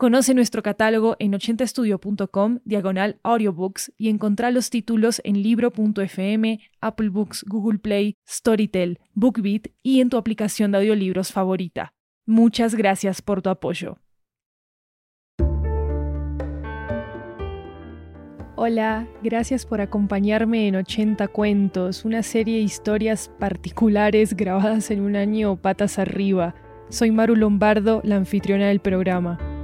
Conoce nuestro catálogo en 80estudio.com, diagonal audiobooks, y encontrá los títulos en libro.fm, Apple Books, Google Play, Storytel, BookBeat y en tu aplicación de audiolibros favorita. Muchas gracias por tu apoyo. Hola, gracias por acompañarme en 80 Cuentos, una serie de historias particulares grabadas en un año patas arriba. Soy Maru Lombardo, la anfitriona del programa.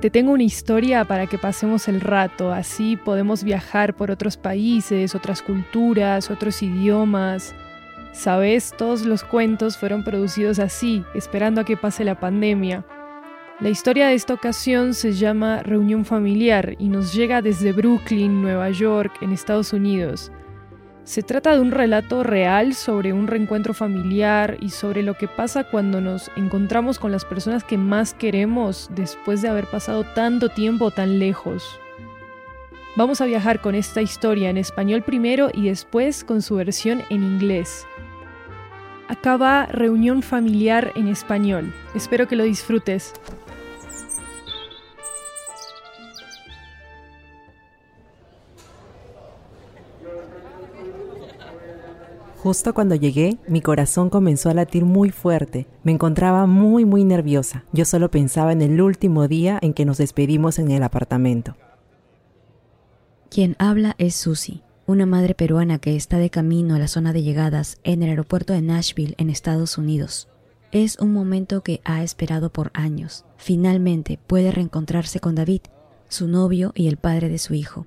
Te tengo una historia para que pasemos el rato, así podemos viajar por otros países, otras culturas, otros idiomas. Sabes, todos los cuentos fueron producidos así, esperando a que pase la pandemia. La historia de esta ocasión se llama Reunión Familiar y nos llega desde Brooklyn, Nueva York, en Estados Unidos. Se trata de un relato real sobre un reencuentro familiar y sobre lo que pasa cuando nos encontramos con las personas que más queremos después de haber pasado tanto tiempo tan lejos. Vamos a viajar con esta historia en español primero y después con su versión en inglés. Acá va Reunión Familiar en español. Espero que lo disfrutes. Justo cuando llegué, mi corazón comenzó a latir muy fuerte. Me encontraba muy, muy nerviosa. Yo solo pensaba en el último día en que nos despedimos en el apartamento. Quien habla es Susie, una madre peruana que está de camino a la zona de llegadas en el aeropuerto de Nashville, en Estados Unidos. Es un momento que ha esperado por años. Finalmente puede reencontrarse con David, su novio y el padre de su hijo.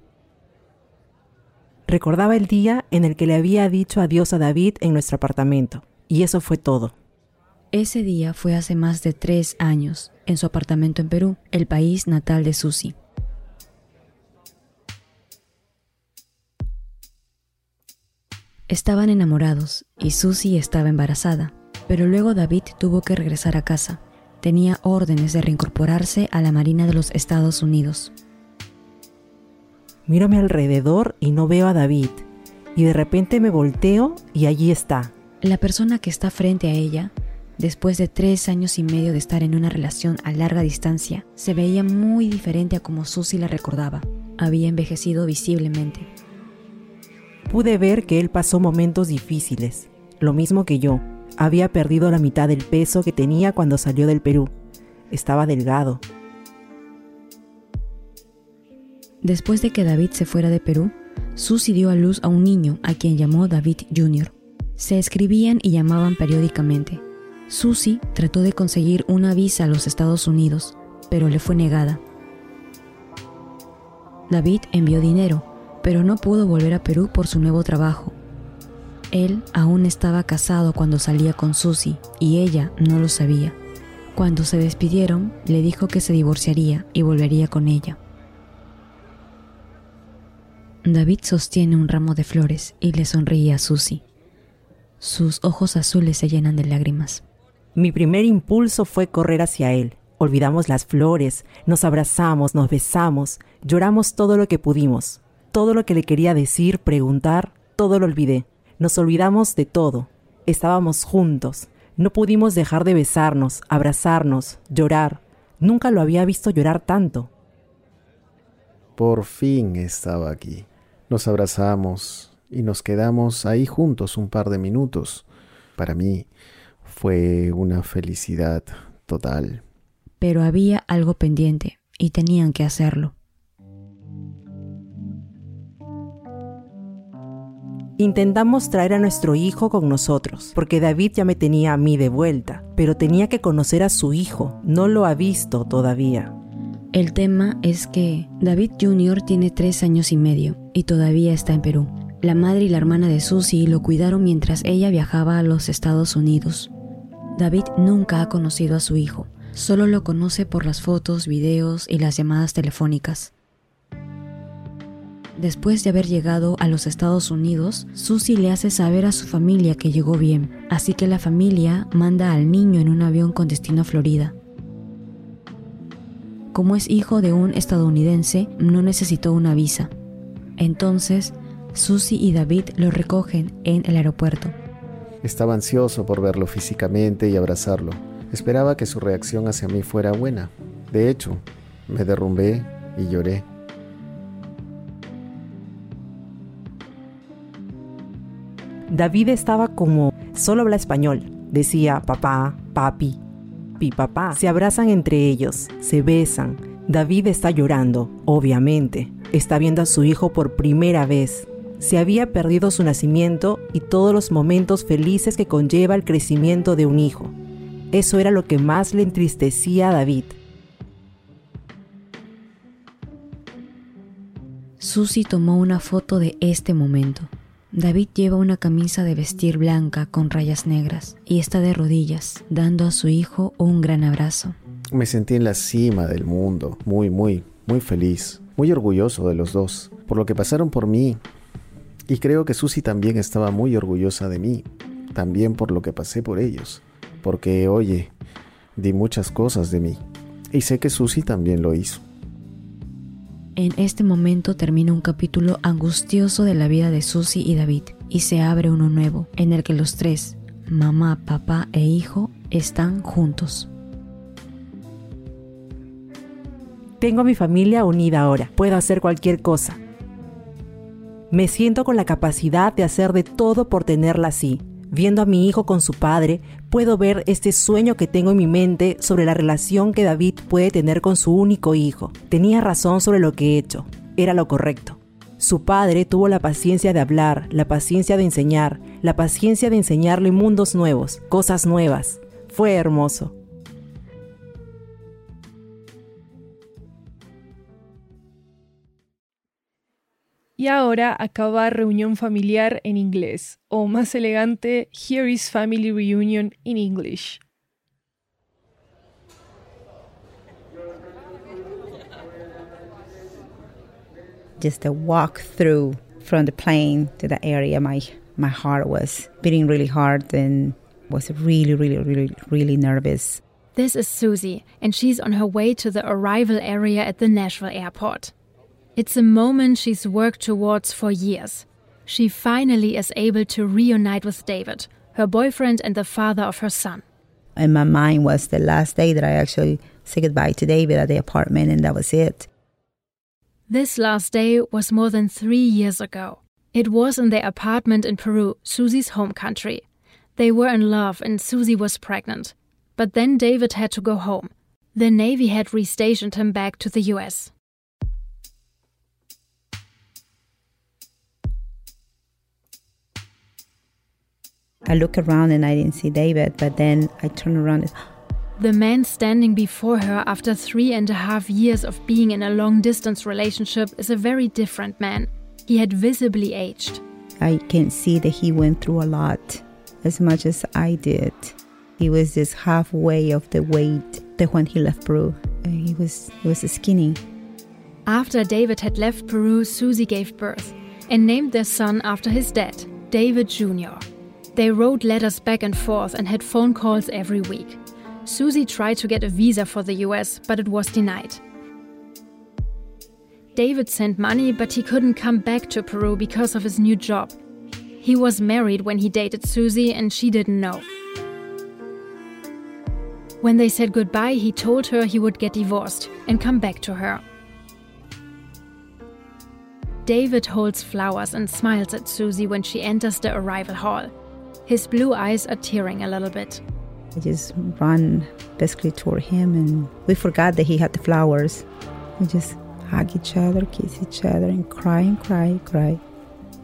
Recordaba el día en el que le había dicho adiós a David en nuestro apartamento, y eso fue todo. Ese día fue hace más de tres años, en su apartamento en Perú, el país natal de Susi. Estaban enamorados y Susi estaba embarazada, pero luego David tuvo que regresar a casa. Tenía órdenes de reincorporarse a la Marina de los Estados Unidos. Miro a mi alrededor y no veo a David. Y de repente me volteo y allí está. La persona que está frente a ella, después de tres años y medio de estar en una relación a larga distancia, se veía muy diferente a como Susie la recordaba. Había envejecido visiblemente. Pude ver que él pasó momentos difíciles, lo mismo que yo. Había perdido la mitad del peso que tenía cuando salió del Perú. Estaba delgado, Después de que David se fuera de Perú, Susie dio a luz a un niño a quien llamó David Jr. Se escribían y llamaban periódicamente. Susie trató de conseguir una visa a los Estados Unidos, pero le fue negada. David envió dinero, pero no pudo volver a Perú por su nuevo trabajo. Él aún estaba casado cuando salía con Susie y ella no lo sabía. Cuando se despidieron, le dijo que se divorciaría y volvería con ella. David sostiene un ramo de flores y le sonríe a Susie. Sus ojos azules se llenan de lágrimas. Mi primer impulso fue correr hacia él. Olvidamos las flores, nos abrazamos, nos besamos, lloramos todo lo que pudimos. Todo lo que le quería decir, preguntar, todo lo olvidé. Nos olvidamos de todo. Estábamos juntos. No pudimos dejar de besarnos, abrazarnos, llorar. Nunca lo había visto llorar tanto. Por fin estaba aquí. Nos abrazamos y nos quedamos ahí juntos un par de minutos. Para mí fue una felicidad total. Pero había algo pendiente y tenían que hacerlo. Intentamos traer a nuestro hijo con nosotros, porque David ya me tenía a mí de vuelta, pero tenía que conocer a su hijo, no lo ha visto todavía. El tema es que David Jr. tiene tres años y medio y todavía está en Perú. La madre y la hermana de Susie lo cuidaron mientras ella viajaba a los Estados Unidos. David nunca ha conocido a su hijo, Solo lo conoce por las fotos, videos y las llamadas telefónicas. Después de haber llegado a los Estados Unidos, Susie le hace saber a su familia que llegó bien, así que la familia manda al niño en un avión con destino a Florida. Como es hijo de un estadounidense, no necesitó una visa. Entonces, Susie y David lo recogen en el aeropuerto. Estaba ansioso por verlo físicamente y abrazarlo. Esperaba que su reacción hacia mí fuera buena. De hecho, me derrumbé y lloré. David estaba como solo habla español. Decía papá, papi, y papá. Se abrazan entre ellos, se besan. David está llorando, obviamente. Está viendo a su hijo por primera vez. Se había perdido su nacimiento y todos los momentos felices que conlleva el crecimiento de un hijo. Eso era lo que más le entristecía a David. Susie tomó una foto de este momento. David lleva una camisa de vestir blanca con rayas negras y está de rodillas, dando a su hijo un gran abrazo. Me sentí en la cima del mundo, muy, muy, muy feliz, muy orgulloso de los dos, por lo que pasaron por mí. Y creo que Susie también estaba muy orgullosa de mí, también por lo que pasé por ellos, porque, oye, di muchas cosas de mí. Y sé que Susie también lo hizo. En este momento termina un capítulo angustioso de la vida de Susie y David y se abre uno nuevo en el que los tres, mamá, papá e hijo, están juntos. Tengo a mi familia unida ahora, puedo hacer cualquier cosa. Me siento con la capacidad de hacer de todo por tenerla así, Viendo a mi hijo con su padre, puedo ver este sueño que tengo en mi mente sobre la relación que David puede tener con su único hijo. Tenía razón sobre lo que he hecho. Era lo correcto. Su padre tuvo la paciencia de hablar, la paciencia de enseñar, la paciencia de enseñarle mundos nuevos, cosas nuevas. Fue hermoso. Y ahora acaba reunión familiar en inglés, o más elegante, Here is Family Reunion in English. Just a walk through from the plane to the area, my my heart was beating really hard and was really, really, really, really nervous. This is Susie, and she's on her way to the arrival area at the Nashville airport. It's a moment she's worked towards for years. She finally is able to reunite with David, her boyfriend and the father of her son. In my mind was the last day that I actually said goodbye to David at the apartment, and that was it. This last day was more than three years ago. It was in their apartment in Peru, Susie's home country. They were in love, and Susie was pregnant. But then David had to go home. The Navy had restationed him back to the US. I look around and I didn't see David, but then I turn around. And, the man standing before her after three and a half years of being in a long distance relationship is a very different man. He had visibly aged. I can see that he went through a lot, as much as I did. He was just halfway of the weight that when he left Peru. Uh, he was he was skinny. After David had left Peru, Susie gave birth and named their son after his dad, David Jr. They wrote letters back and forth and had phone calls every week. Susie tried to get a visa for the US, but it was denied. David sent money, but he couldn't come back to Peru because of his new job. He was married when he dated Susie, and she didn't know. When they said goodbye, he told her he would get divorced and come back to her. David holds flowers and smiles at Susie when she enters the arrival hall. His blue eyes are tearing a little bit. I just run basically toward him, and we forgot that he had the flowers. We just hug each other, kiss each other, and cry and cry and cry.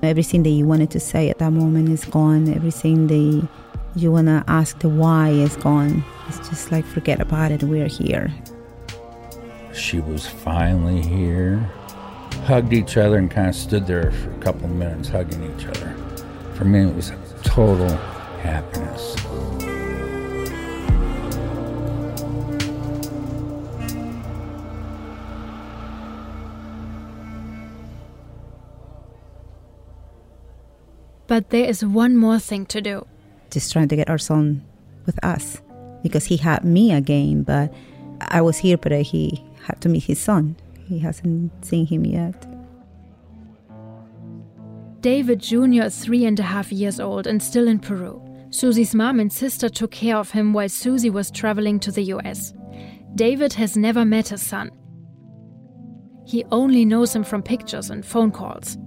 Everything that you wanted to say at that moment is gone. Everything that you want to ask the why is gone. It's just like, forget about it, we're here. She was finally here. Hugged each other and kind of stood there for a couple of minutes, hugging each other. For me, it was total happiness. But there is one more thing to do. Just trying to get our son with us because he had me again, but I was here, but he had to meet his son. He hasn't seen him yet. David Jr. is three and a half years old and still in Peru. Susie's mom and sister took care of him while Susie was traveling to the US. David has never met his son. He only knows him from pictures and phone calls.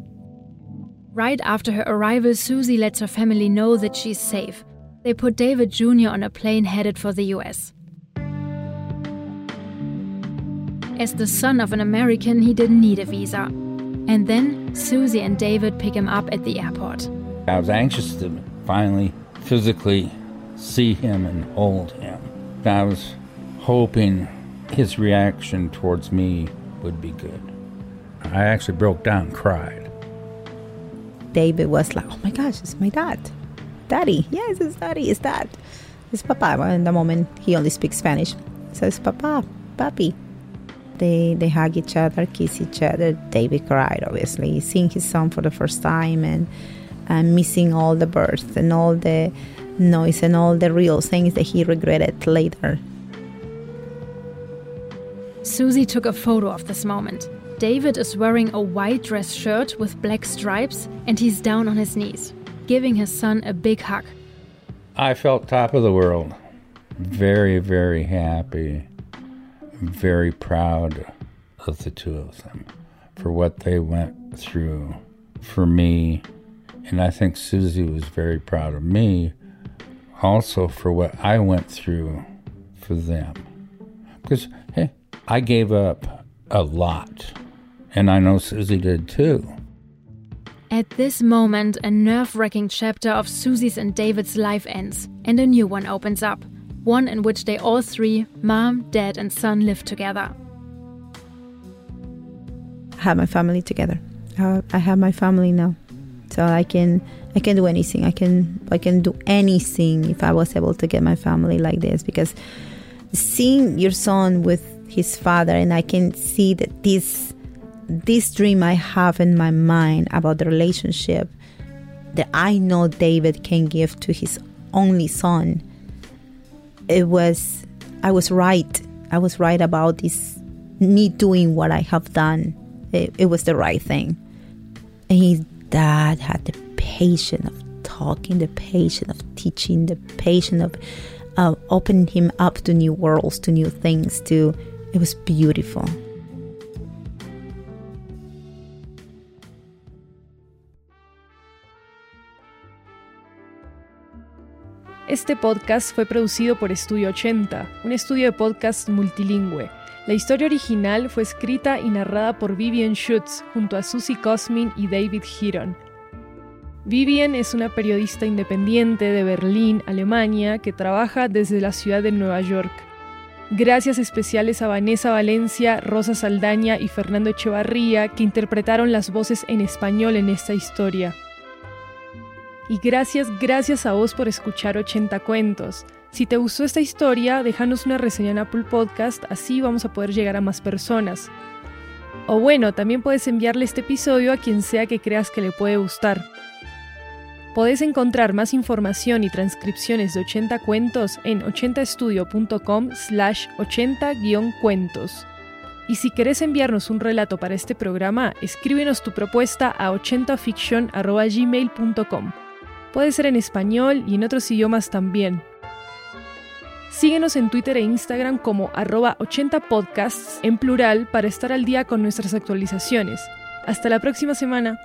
Right after her arrival, Susie lets her family know that she's safe. They put David Jr. on a plane headed for the US. As the son of an American, he didn't need a visa. And then Susie and David pick him up at the airport. I was anxious to finally physically see him and hold him. I was hoping his reaction towards me would be good. I actually broke down and cried. David was like, oh my gosh, it's my dad. Daddy. Yes, it's daddy. It's dad. It's papa. Well, in the moment, he only speaks Spanish. So it's papa, papi. They, they hug each other, kiss each other. David cried, obviously, seeing his son for the first time and, and missing all the birth and all the noise and all the real things that he regretted later. Susie took a photo of this moment. David is wearing a white dress shirt with black stripes and he's down on his knees, giving his son a big hug. I felt top of the world. Very, very happy. Very proud of the two of them for what they went through for me. And I think Susie was very proud of me also for what I went through for them. Because, hey, I gave up a lot. And I know Susie did too. At this moment, a nerve wracking chapter of Susie's and David's life ends, and a new one opens up. One in which they all three, mom, dad, and son, live together. I have my family together. I have my family now, so I can I can do anything. I can I can do anything if I was able to get my family like this because seeing your son with his father and I can see that this this dream I have in my mind about the relationship that I know David can give to his only son. It was I was right. I was right about this me doing what I have done. It, it was the right thing. And his dad had the patience of talking, the patience of teaching, the patience of uh, opening him up to new worlds, to new things. To it was beautiful. Este podcast fue producido por Estudio 80, un estudio de podcast multilingüe. La historia original fue escrita y narrada por Vivian Schutz junto a Susie Cosmin y David Hiron. Vivian es una periodista independiente de Berlín, Alemania, que trabaja desde la ciudad de Nueva York. Gracias especiales a Vanessa Valencia, Rosa Saldaña y Fernando Echevarría, que interpretaron las voces en español en esta historia. Y gracias, gracias a vos por escuchar 80 cuentos. Si te gustó esta historia, déjanos una reseña en Apple Podcast, así vamos a poder llegar a más personas. O bueno, también puedes enviarle este episodio a quien sea que creas que le puede gustar. Podés encontrar más información y transcripciones de 80 cuentos en 80estudio.com slash 80-cuentos. Y si querés enviarnos un relato para este programa, escríbenos tu propuesta a 80fiction.gmail.com. Puede ser en español y en otros idiomas también. Síguenos en Twitter e Instagram como arroba 80podcasts en plural para estar al día con nuestras actualizaciones. Hasta la próxima semana.